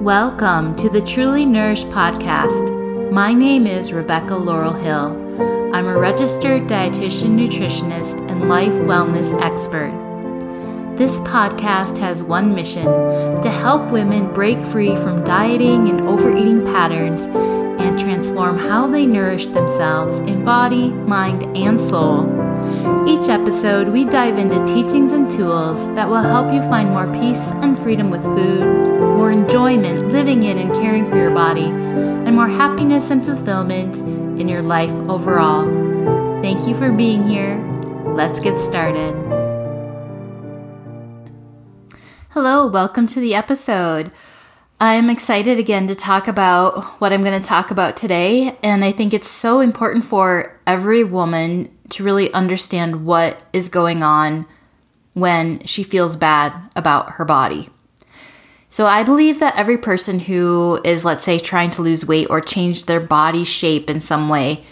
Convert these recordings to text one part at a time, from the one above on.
Welcome to the Truly Nourished podcast. My name is Rebecca Laurel Hill. I'm a registered dietitian, nutritionist, and life wellness expert. This podcast has one mission to help women break free from dieting and overeating patterns and transform how they nourish themselves in body, mind, and soul. Each episode, we dive into teachings and tools that will help you find more peace and freedom with food, more enjoyment living in and caring for your body, and more happiness and fulfillment in your life overall. Thank you for being here. Let's get started. Hello, welcome to the episode. I'm excited again to talk about what I'm going to talk about today, and I think it's so important for every woman to really understand what is going on when she feels bad about her body. So, I believe that every person who is, let's say, trying to lose weight or change their body shape in some way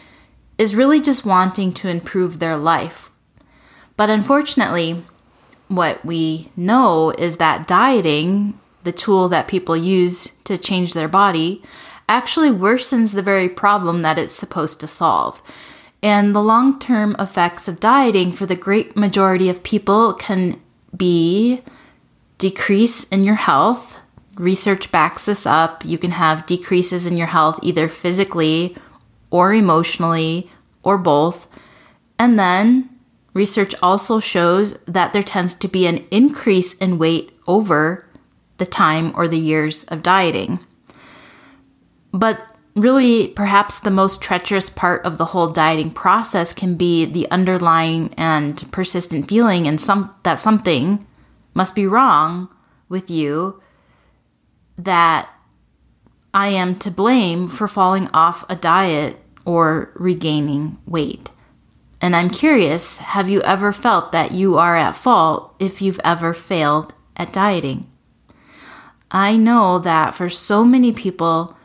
is really just wanting to improve their life. But unfortunately, what we know is that dieting the tool that people use to change their body, actually worsens the very problem that it's supposed to solve. And the long term effects of dieting for the great majority of people can be decrease in your health. Research backs this up. You can have decreases in your health either physically or emotionally or both. And then research also shows that there tends to be an increase in weight over the time or the years of dieting. But really, perhaps the most treacherous part of the whole dieting process can be the underlying and persistent feeling and some that something must be wrong with you that I am to blame for falling off a diet or regaining weight. And I'm curious, have you ever felt that you are at fault if you've ever failed at dieting? I know that for so many people,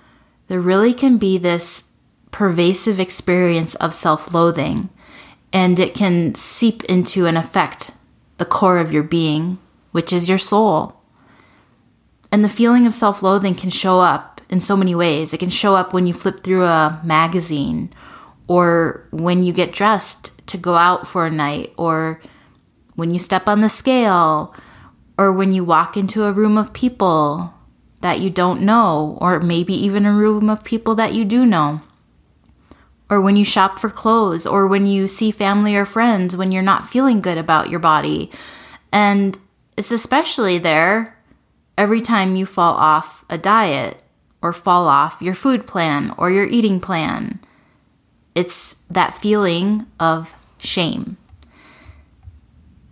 there really can be this pervasive experience of self loathing, and it can seep into and affect the core of your being, which is your soul. And the feeling of self loathing can show up in so many ways. It can show up when you flip through a magazine, or when you get dressed to go out for a night, or when you step on the scale or when you walk into a room of people that you don't know, or maybe even a room of people that you do know. Or when you shop for clothes, or when you see family or friends when you're not feeling good about your body. And it's especially there every time you fall off a diet or fall off your food plan or your eating plan. It's that feeling of shame.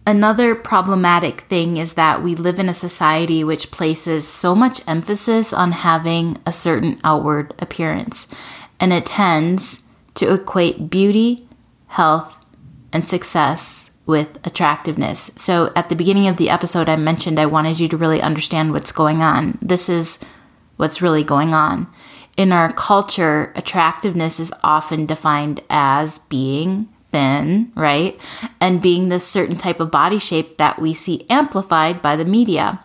Another problematic thing is that we live in a society which places so much emphasis on having a certain outward appearance, and it tends to equate beauty, health, and success with attractiveness. So, at the beginning of the episode, I mentioned I wanted you to really understand what's going on. This is what's really going on. In our culture, attractiveness is often defined as being thin, right? And being this certain type of body shape that we see amplified by the media.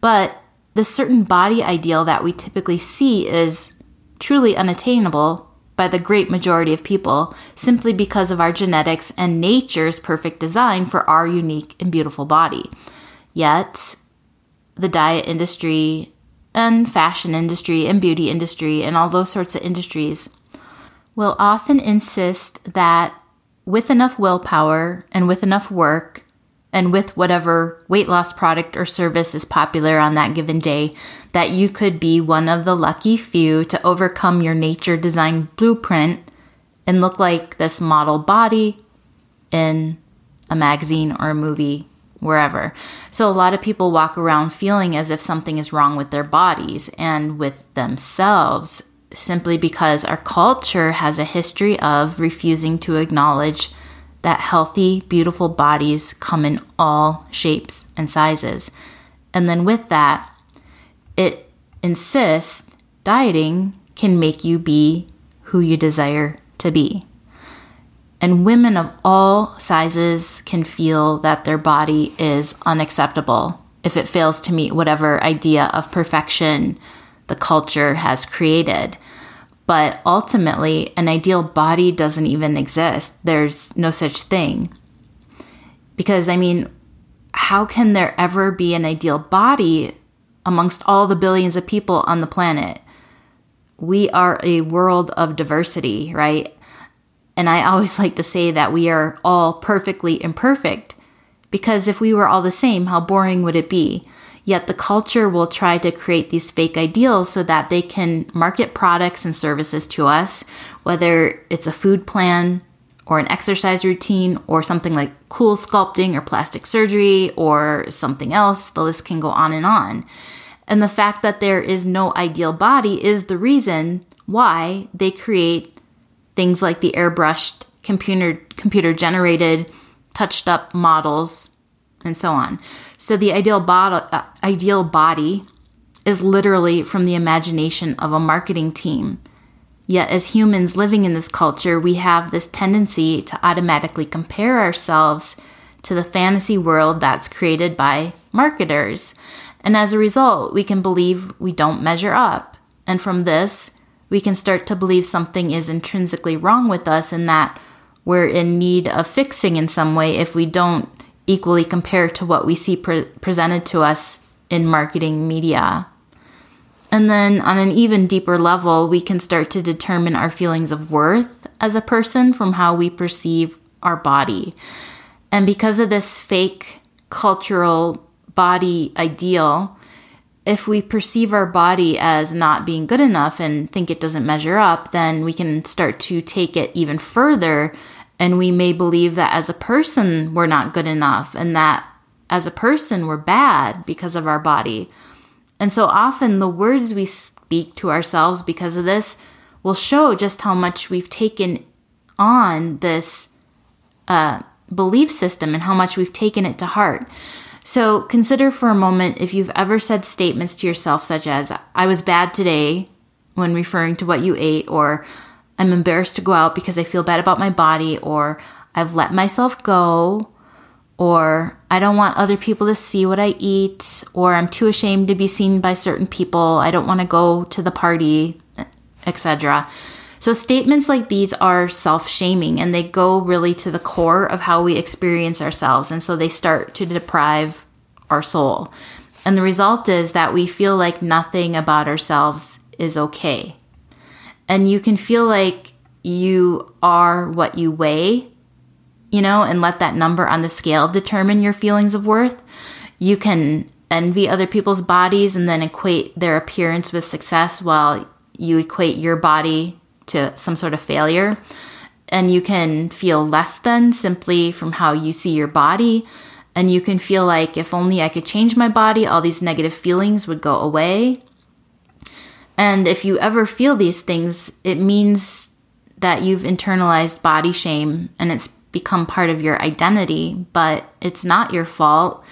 But the certain body ideal that we typically see is truly unattainable by the great majority of people simply because of our genetics and nature's perfect design for our unique and beautiful body. Yet, the diet industry and fashion industry and beauty industry and all those sorts of industries will often insist that with enough willpower and with enough work and with whatever weight loss product or service is popular on that given day, that you could be one of the lucky few to overcome your nature design blueprint and look like this model body in a magazine or a movie, wherever. So, a lot of people walk around feeling as if something is wrong with their bodies and with themselves simply because our culture has a history of refusing to acknowledge that healthy, beautiful bodies come in all shapes and sizes. And then with that, it insists dieting can make you be who you desire to be. And women of all sizes can feel that their body is unacceptable if it fails to meet whatever idea of perfection the culture has created. But ultimately, an ideal body doesn't even exist. There's no such thing. Because, I mean, how can there ever be an ideal body amongst all the billions of people on the planet? We are a world of diversity, right? And I always like to say that we are all perfectly imperfect because if we were all the same, how boring would it be? Yet the culture will try to create these fake ideals so that they can market products and services to us, whether it's a food plan or an exercise routine or something like cool sculpting or plastic surgery or something else. The list can go on and on. And the fact that there is no ideal body is the reason why they create things like the airbrushed computer computer generated touched up models and so on. So the ideal body, uh, ideal body is literally from the imagination of a marketing team. Yet, as humans living in this culture, we have this tendency to automatically compare ourselves to the fantasy world that's created by marketers. And as a result, we can believe we don't measure up. And from this, we can start to believe something is intrinsically wrong with us and that we're in need of fixing in some way if we don't equally compare to what we see pre- presented to us in marketing media. And then on an even deeper level, we can start to determine our feelings of worth as a person from how we perceive our body. And because of this fake cultural body ideal, if we perceive our body as not being good enough and think it doesn't measure up, then we can start to take it even further and we may believe that as a person, we're not good enough and that as a person, we're bad because of our body. And so often the words we speak to ourselves because of this will show just how much we've taken on this uh, belief system and how much we've taken it to heart. So consider for a moment if you've ever said statements to yourself such as, I was bad today, when referring to what you ate, or I'm embarrassed to go out because I feel bad about my body, or I've let myself go, or I don't want other people to see what I eat, or I'm too ashamed to be seen by certain people, I don't want to go to the party, etc. So, statements like these are self shaming and they go really to the core of how we experience ourselves. And so they start to deprive our soul. And the result is that we feel like nothing about ourselves is okay and you can feel like you are what you weigh, you know, and let that number on the scale determine your feelings of worth. You can envy other people's bodies and then equate their appearance with success while you equate your body to some sort of failure. And you can feel less than simply from how you see your body. And you can feel like if only I could change my body, all these negative feelings would go away. And if you ever feel these things, it means that you've internalized body shame and it's become part of your identity, but it's not your fault.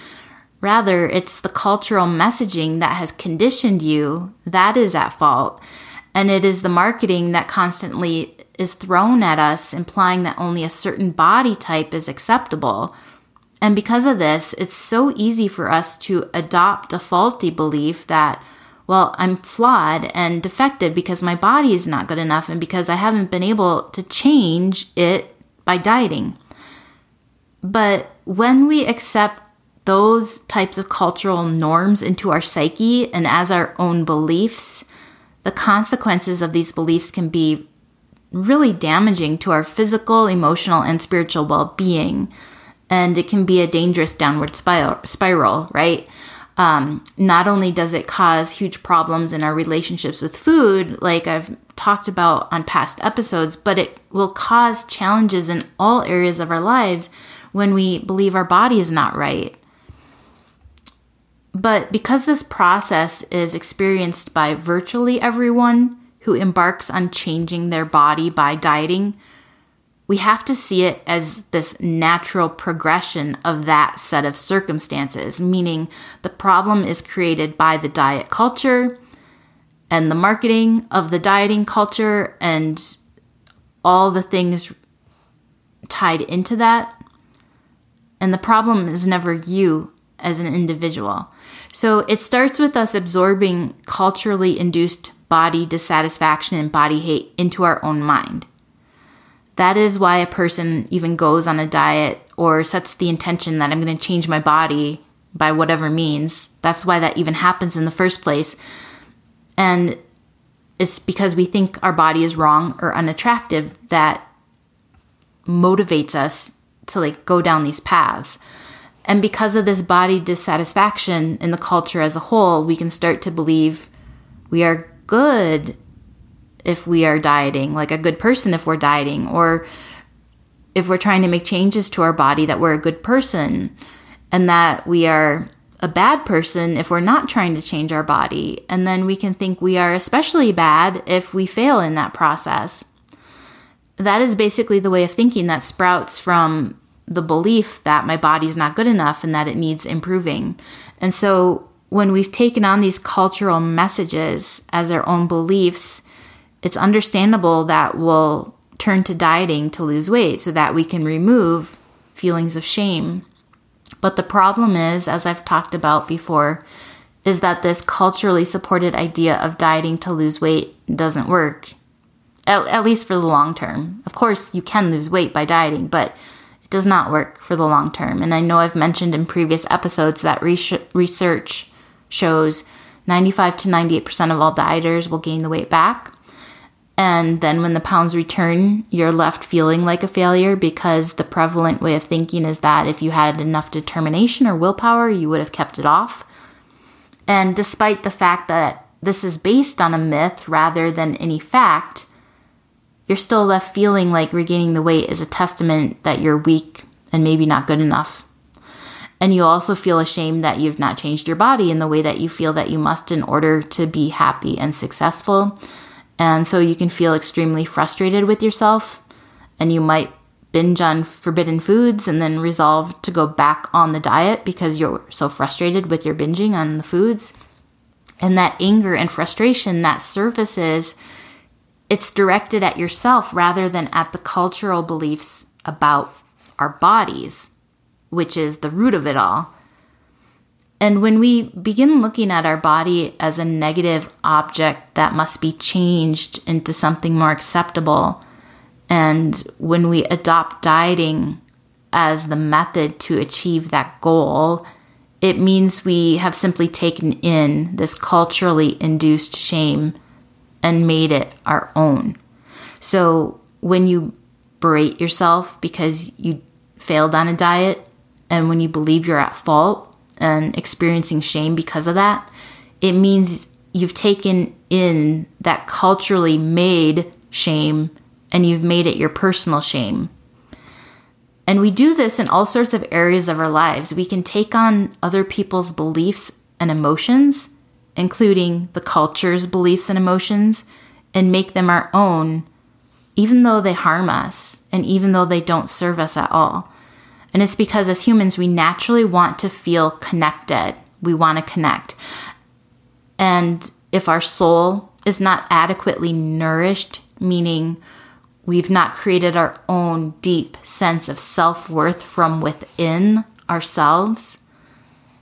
Rather, it's the cultural messaging that has conditioned you that is at fault. And it is the marketing that constantly is thrown at us, implying that only a certain body type is acceptable. And because of this, it's so easy for us to adopt a faulty belief that well, I'm flawed and defective because my body is not good enough and because I haven't been able to change it by dieting. But when we accept those types of cultural norms into our psyche and as our own beliefs, the consequences of these beliefs can be really damaging to our physical, emotional, and spiritual well being. And it can be a dangerous downward spiral, spiral right? Um, not only does it cause huge problems in our relationships with food, like I've talked about on past episodes, but it will cause challenges in all areas of our lives when we believe our body is not right. But because this process is experienced by virtually everyone who embarks on changing their body by dieting, we have to see it as this natural progression of that set of circumstances, meaning the problem is created by the diet culture and the marketing of the dieting culture and all the things tied into that. And the problem is never you as an individual. So it starts with us absorbing culturally induced body dissatisfaction and body hate into our own mind. That is why a person even goes on a diet or sets the intention that I'm going to change my body by whatever means. That's why that even happens in the first place. And it's because we think our body is wrong or unattractive that motivates us to like go down these paths. And because of this body dissatisfaction in the culture as a whole, we can start to believe we are good if we are dieting, like a good person if we're dieting, or if we're trying to make changes to our body, that we're a good person, and that we are a bad person if we're not trying to change our body. And then we can think we are especially bad if we fail in that process. That is basically the way of thinking that sprouts from the belief that my body is not good enough and that it needs improving. And so when we've taken on these cultural messages as our own beliefs, it's understandable that we'll turn to dieting to lose weight so that we can remove feelings of shame. But the problem is, as I've talked about before, is that this culturally supported idea of dieting to lose weight doesn't work, at, at least for the long term. Of course, you can lose weight by dieting, but it does not work for the long term. And I know I've mentioned in previous episodes that research shows 95 to 98% of all dieters will gain the weight back. And then when the pounds return, you're left feeling like a failure because the prevalent way of thinking is that if you had enough determination or willpower, you would have kept it off. And despite the fact that this is based on a myth rather than any fact, you're still left feeling like regaining the weight is a testament that you're weak and maybe not good enough. And you also feel ashamed that you've not changed your body in the way that you feel that you must in order to be happy and successful. And so you can feel extremely frustrated with yourself, and you might binge on forbidden foods and then resolve to go back on the diet because you're so frustrated with your binging on the foods. And that anger and frustration that surfaces, it's directed at yourself rather than at the cultural beliefs about our bodies, which is the root of it all. And when we begin looking at our body as a negative object that must be changed into something more acceptable, and when we adopt dieting as the method to achieve that goal, it means we have simply taken in this culturally induced shame and made it our own. So when you berate yourself because you failed on a diet and when you believe you're at fault, and experiencing shame because of that, it means you've taken in that culturally made shame and you've made it your personal shame. And we do this in all sorts of areas of our lives. We can take on other people's beliefs and emotions, including the culture's beliefs and emotions, and make them our own, even though they harm us and even though they don't serve us at all. And it's because as humans, we naturally want to feel connected. We want to connect. And if our soul is not adequately nourished, meaning we've not created our own deep sense of self worth from within ourselves,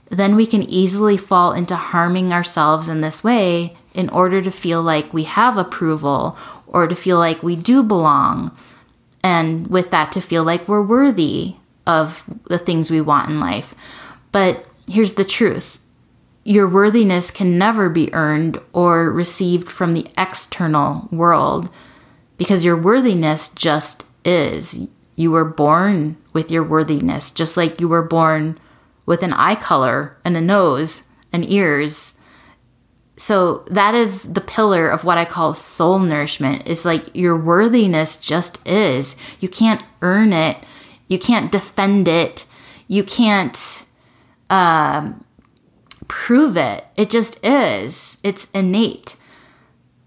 then we can easily fall into harming ourselves in this way in order to feel like we have approval or to feel like we do belong. And with that, to feel like we're worthy of the things we want in life. But here's the truth your worthiness can never be earned or received from the external world because your worthiness just is. You were born with your worthiness, just like you were born with an eye color and a nose and ears. So that is the pillar of what I call soul nourishment. It's like your worthiness just is. You can't earn it you can't defend it. You can't um, prove it. It just is. It's innate.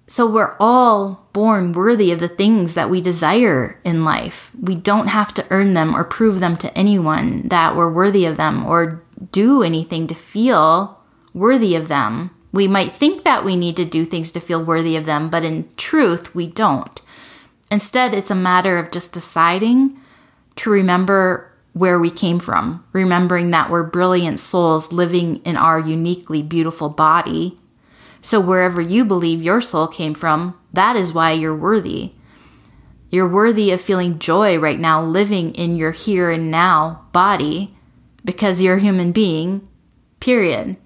So we're all born worthy of the things that we desire in life. We don't have to earn them or prove them to anyone that we're worthy of them or do anything to feel worthy of them. We might think that we need to do things to feel worthy of them, but in truth, we don't. Instead, it's a matter of just deciding to remember where we came from, remembering that we're brilliant souls living in our uniquely beautiful body. So, wherever you believe your soul came from, that is why you're worthy. You're worthy of feeling joy right now, living in your here and now body, because you're a human being, period.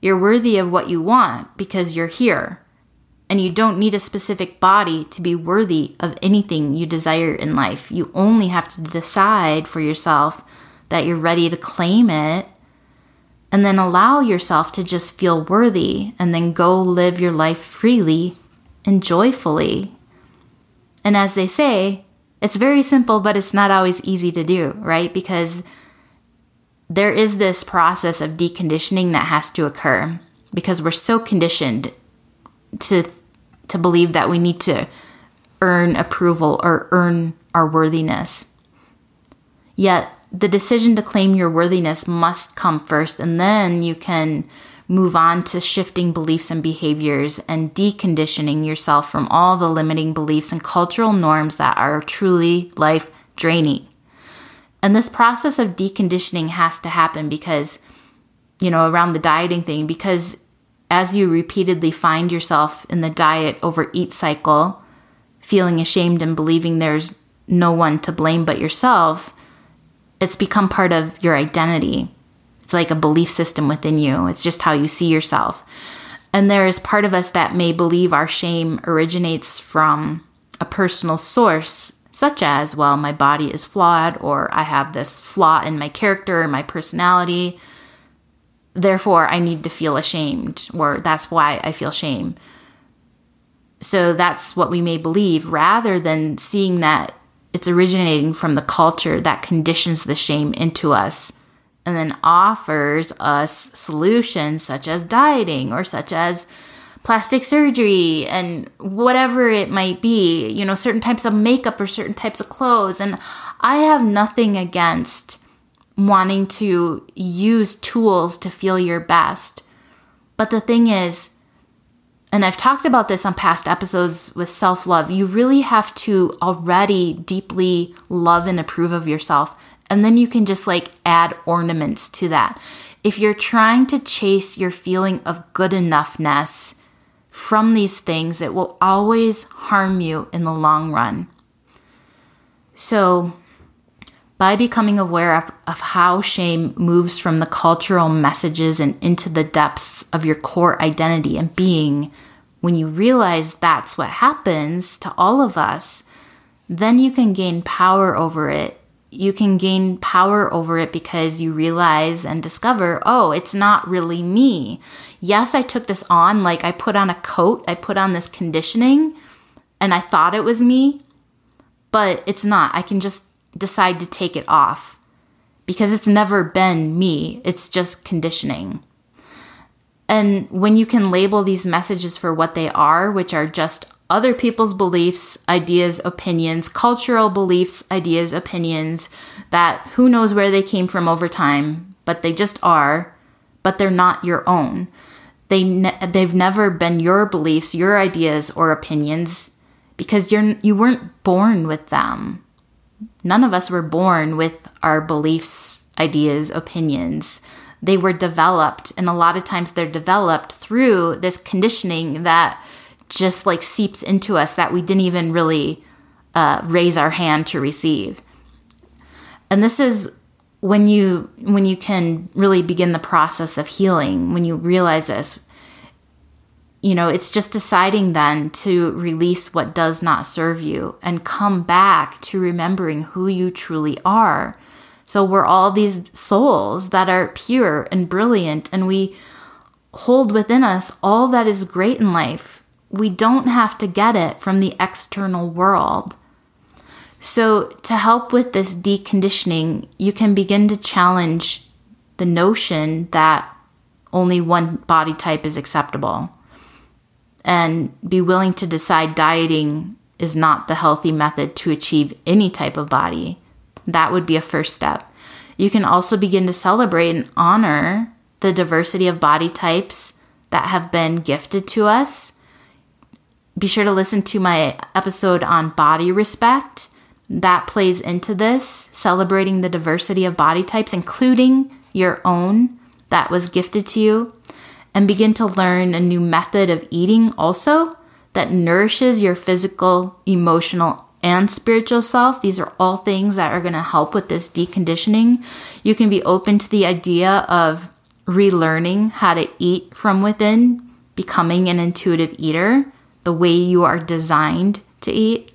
You're worthy of what you want because you're here. And you don't need a specific body to be worthy of anything you desire in life. You only have to decide for yourself that you're ready to claim it and then allow yourself to just feel worthy and then go live your life freely and joyfully. And as they say, it's very simple, but it's not always easy to do, right? Because there is this process of deconditioning that has to occur because we're so conditioned to to believe that we need to earn approval or earn our worthiness. Yet the decision to claim your worthiness must come first and then you can move on to shifting beliefs and behaviors and deconditioning yourself from all the limiting beliefs and cultural norms that are truly life draining. And this process of deconditioning has to happen because, you know, around the dieting thing, because as you repeatedly find yourself in the diet overeat cycle, feeling ashamed and believing there's no one to blame but yourself, it's become part of your identity. It's like a belief system within you. It's just how you see yourself. And there is part of us that may believe our shame originates from a personal source, such as, well, my body is flawed, or I have this flaw in my character or my personality. Therefore, I need to feel ashamed, or that's why I feel shame. So that's what we may believe, rather than seeing that it's originating from the culture that conditions the shame into us and then offers us solutions such as dieting or such as plastic surgery and whatever it might be, you know, certain types of makeup or certain types of clothes. And I have nothing against wanting to use tools to feel your best. But the thing is, and I've talked about this on past episodes with self love, you really have to already deeply love and approve of yourself and then you can just like add ornaments to that. If you're trying to chase your feeling of good enoughness from these things, it will always harm you in the long run. So, by becoming aware of, of how shame moves from the cultural messages and into the depths of your core identity and being, when you realize that's what happens to all of us, then you can gain power over it you can gain power over it because you realize and discover, oh, it's not really me. Yes, I took this on, like I put on a coat, I put on this conditioning, and I thought it was me, but it's not. I can just decide to take it off because it's never been me, it's just conditioning. And when you can label these messages for what they are, which are just other people's beliefs, ideas, opinions, cultural beliefs, ideas, opinions that who knows where they came from over time, but they just are, but they're not your own. They ne- they've never been your beliefs, your ideas or opinions because you're you weren't born with them. None of us were born with our beliefs, ideas, opinions. They were developed and a lot of times they're developed through this conditioning that just like seeps into us that we didn't even really uh, raise our hand to receive. And this is when you when you can really begin the process of healing when you realize this you know it's just deciding then to release what does not serve you and come back to remembering who you truly are. So we're all these souls that are pure and brilliant and we hold within us all that is great in life. We don't have to get it from the external world. So, to help with this deconditioning, you can begin to challenge the notion that only one body type is acceptable and be willing to decide dieting is not the healthy method to achieve any type of body. That would be a first step. You can also begin to celebrate and honor the diversity of body types that have been gifted to us be sure to listen to my episode on body respect that plays into this, celebrating the diversity of body types, including your own that was gifted to you, and begin to learn a new method of eating also that nourishes your physical, emotional, and spiritual self. These are all things that are going to help with this deconditioning. You can be open to the idea of relearning how to eat from within, becoming an intuitive eater, the way you are designed to eat.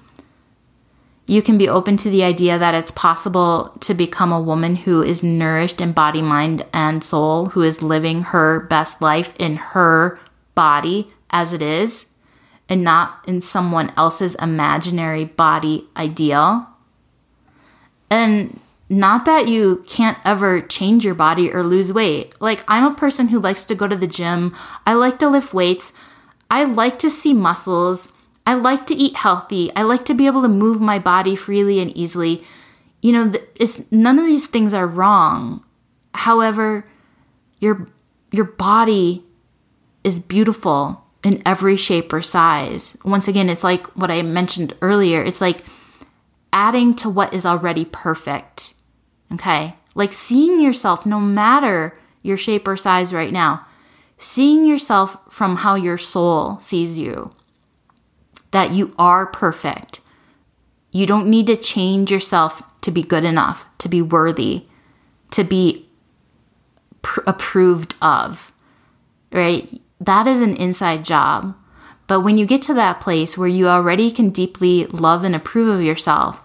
You can be open to the idea that it's possible to become a woman who is nourished in body, mind, and soul, who is living her best life in her body as it is, and not in someone else's imaginary body ideal. And not that you can't ever change your body or lose weight. Like, I'm a person who likes to go to the gym, I like to lift weights, I like to see muscles. I like to eat healthy. I like to be able to move my body freely and easily. You know, it's none of these things are wrong. However, your your body is beautiful in every shape or size. Once again, it's like what I mentioned earlier. It's like adding to what is already perfect. Okay? Like seeing yourself no matter your shape or size right now. Seeing yourself from how your soul sees you that you are perfect. You don't need to change yourself to be good enough, to be worthy, to be pr- approved of, right? That is an inside job. But when you get to that place where you already can deeply love and approve of yourself,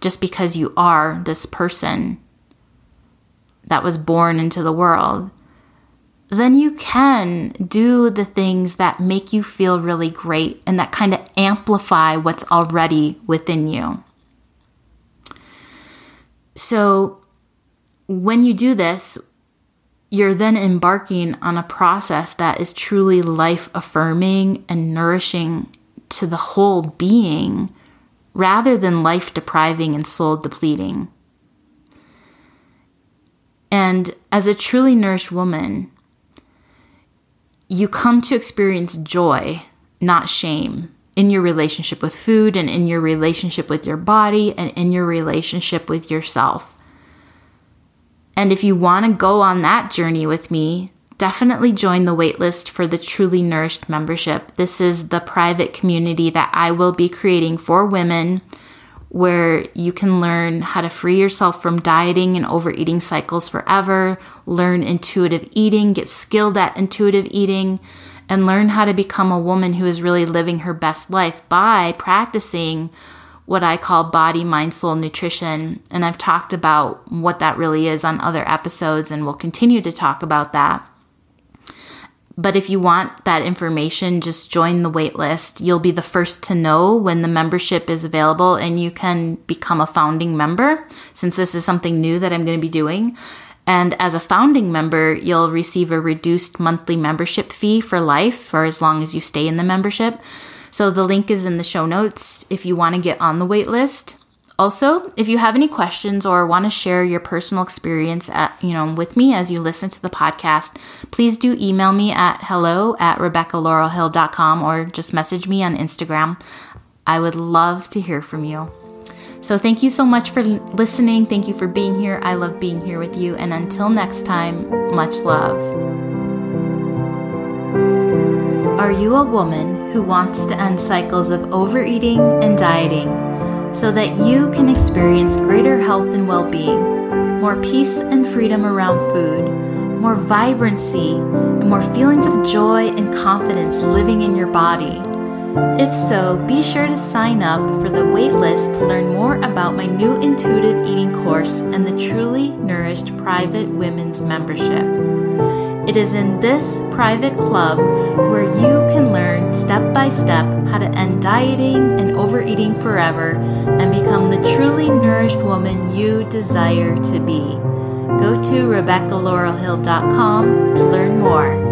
just because you are this person that was born into the world, then you can do the things that make you feel really great and that kind of amplify what's already within you. So, when you do this, you're then embarking on a process that is truly life affirming and nourishing to the whole being rather than life depriving and soul depleting. And as a truly nourished woman, you come to experience joy, not shame, in your relationship with food and in your relationship with your body and in your relationship with yourself. And if you want to go on that journey with me, definitely join the waitlist for the Truly Nourished membership. This is the private community that I will be creating for women where you can learn how to free yourself from dieting and overeating cycles forever, learn intuitive eating, get skilled at intuitive eating, and learn how to become a woman who is really living her best life by practicing what I call body, mind, soul nutrition. And I've talked about what that really is on other episodes, and we'll continue to talk about that. But if you want that information, just join the waitlist. You'll be the first to know when the membership is available and you can become a founding member since this is something new that I'm going to be doing. And as a founding member, you'll receive a reduced monthly membership fee for life for as long as you stay in the membership. So the link is in the show notes if you want to get on the waitlist. Also, if you have any questions or want to share your personal experience at, you know, with me as you listen to the podcast, please do email me at hello at rebeccalaurelhill.com or just message me on Instagram. I would love to hear from you. So thank you so much for listening. Thank you for being here. I love being here with you. And until next time, much love. Are you a woman who wants to end cycles of overeating and dieting? So that you can experience greater health and well being, more peace and freedom around food, more vibrancy, and more feelings of joy and confidence living in your body. If so, be sure to sign up for the waitlist to learn more about my new intuitive eating course and the Truly Nourished Private Women's Membership. It is in this private club where you can learn step by step how to end dieting and overeating forever and become the truly nourished woman you desire to be. Go to RebeccaLaurelhill.com to learn more.